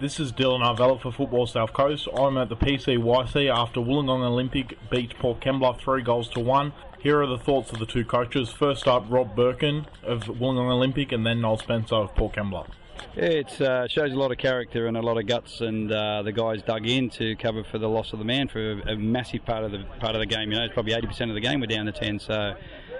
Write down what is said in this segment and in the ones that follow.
This is Dylan Arvella for Football South Coast. I'm at the PCYC after Wollongong Olympic beat Port Kembla three goals to one. Here are the thoughts of the two coaches. First up, Rob Birkin of Wollongong Olympic, and then Noel Spencer of Port Kembla. It uh, shows a lot of character and a lot of guts, and uh, the guys dug in to cover for the loss of the man for a, a, massive part of the part of the game. You know, it's probably 80% of the game we're down to 10. So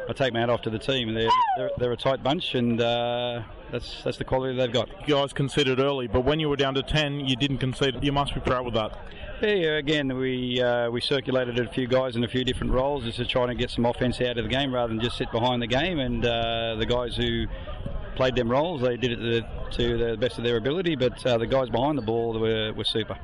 I take my hat off to the team. They're they're, they're a tight bunch, and uh, that's that's the quality they've got. You guys conceded early, but when you were down to 10, you didn't concede. You must be proud with that. Yeah, again, we uh, we circulated a few guys in a few different roles just to try to get some offence out of the game rather than just sit behind the game. And uh, the guys who played them roles, they did it to the best of their ability. But uh, the guys behind the ball were, were super.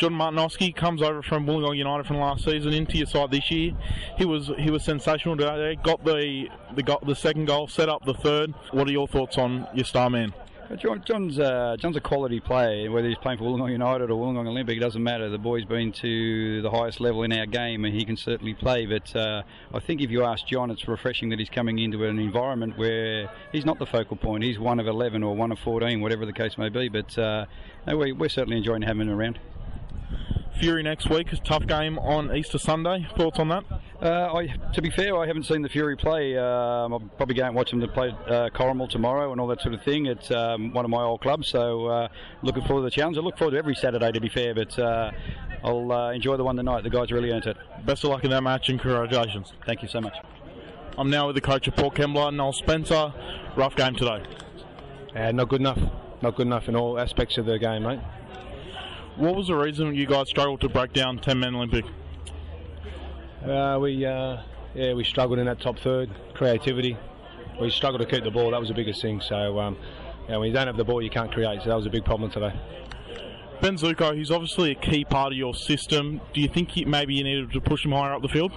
John Martinowski comes over from Wollongong United from last season into your side this year. He was he was sensational today. Got the the got the second goal, set up the third. What are your thoughts on your star man? John, John's uh, John's a quality player. Whether he's playing for Wollongong United or Wollongong Olympic, it doesn't matter. The boy's been to the highest level in our game, and he can certainly play. But uh, I think if you ask John, it's refreshing that he's coming into an environment where he's not the focal point. He's one of 11 or one of 14, whatever the case may be. But uh, we, we're certainly enjoying having him around. Fury next week. A tough game on Easter Sunday. Thoughts on that? Uh, I, to be fair, I haven't seen the Fury play. Um, I'll probably go and watch them to play uh, Corrimal tomorrow and all that sort of thing. It's um, one of my old clubs, so uh, looking forward to the challenge. I look forward to every Saturday, to be fair, but uh, I'll uh, enjoy the one tonight. The guys really earned it. Best of luck in that match and congratulations. Thank you so much. I'm now with the coach of Port Kembla, Noel Spencer. Rough game today. Uh, not good enough. Not good enough in all aspects of the game, mate. What was the reason you guys struggled to break down 10 men Olympic? Uh, we uh, yeah we struggled in that top third. Creativity. We struggled to keep the ball. That was the biggest thing. So um, yeah, when you don't have the ball, you can't create. So that was a big problem today. Ben Zuko, he's obviously a key part of your system. Do you think he, maybe you needed to push him higher up the field?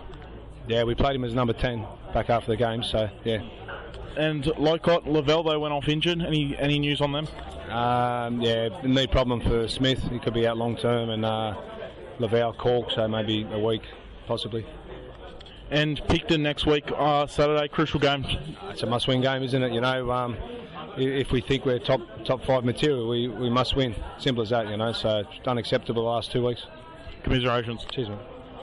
Yeah, we played him as number 10 back after the game, so yeah. And Lycott, Lavelle, they went off injured. Any any news on them? Um, yeah, knee problem for Smith. He could be out long term, and uh, Lavelle Cork, so maybe a week, possibly. And Picton next week, uh, Saturday, crucial game. It's a must-win game, isn't it? You know, um, if we think we're top top five material, we, we must win. Simple as that, you know. So it's unacceptable the last two weeks. Commiserations. Cheers, man.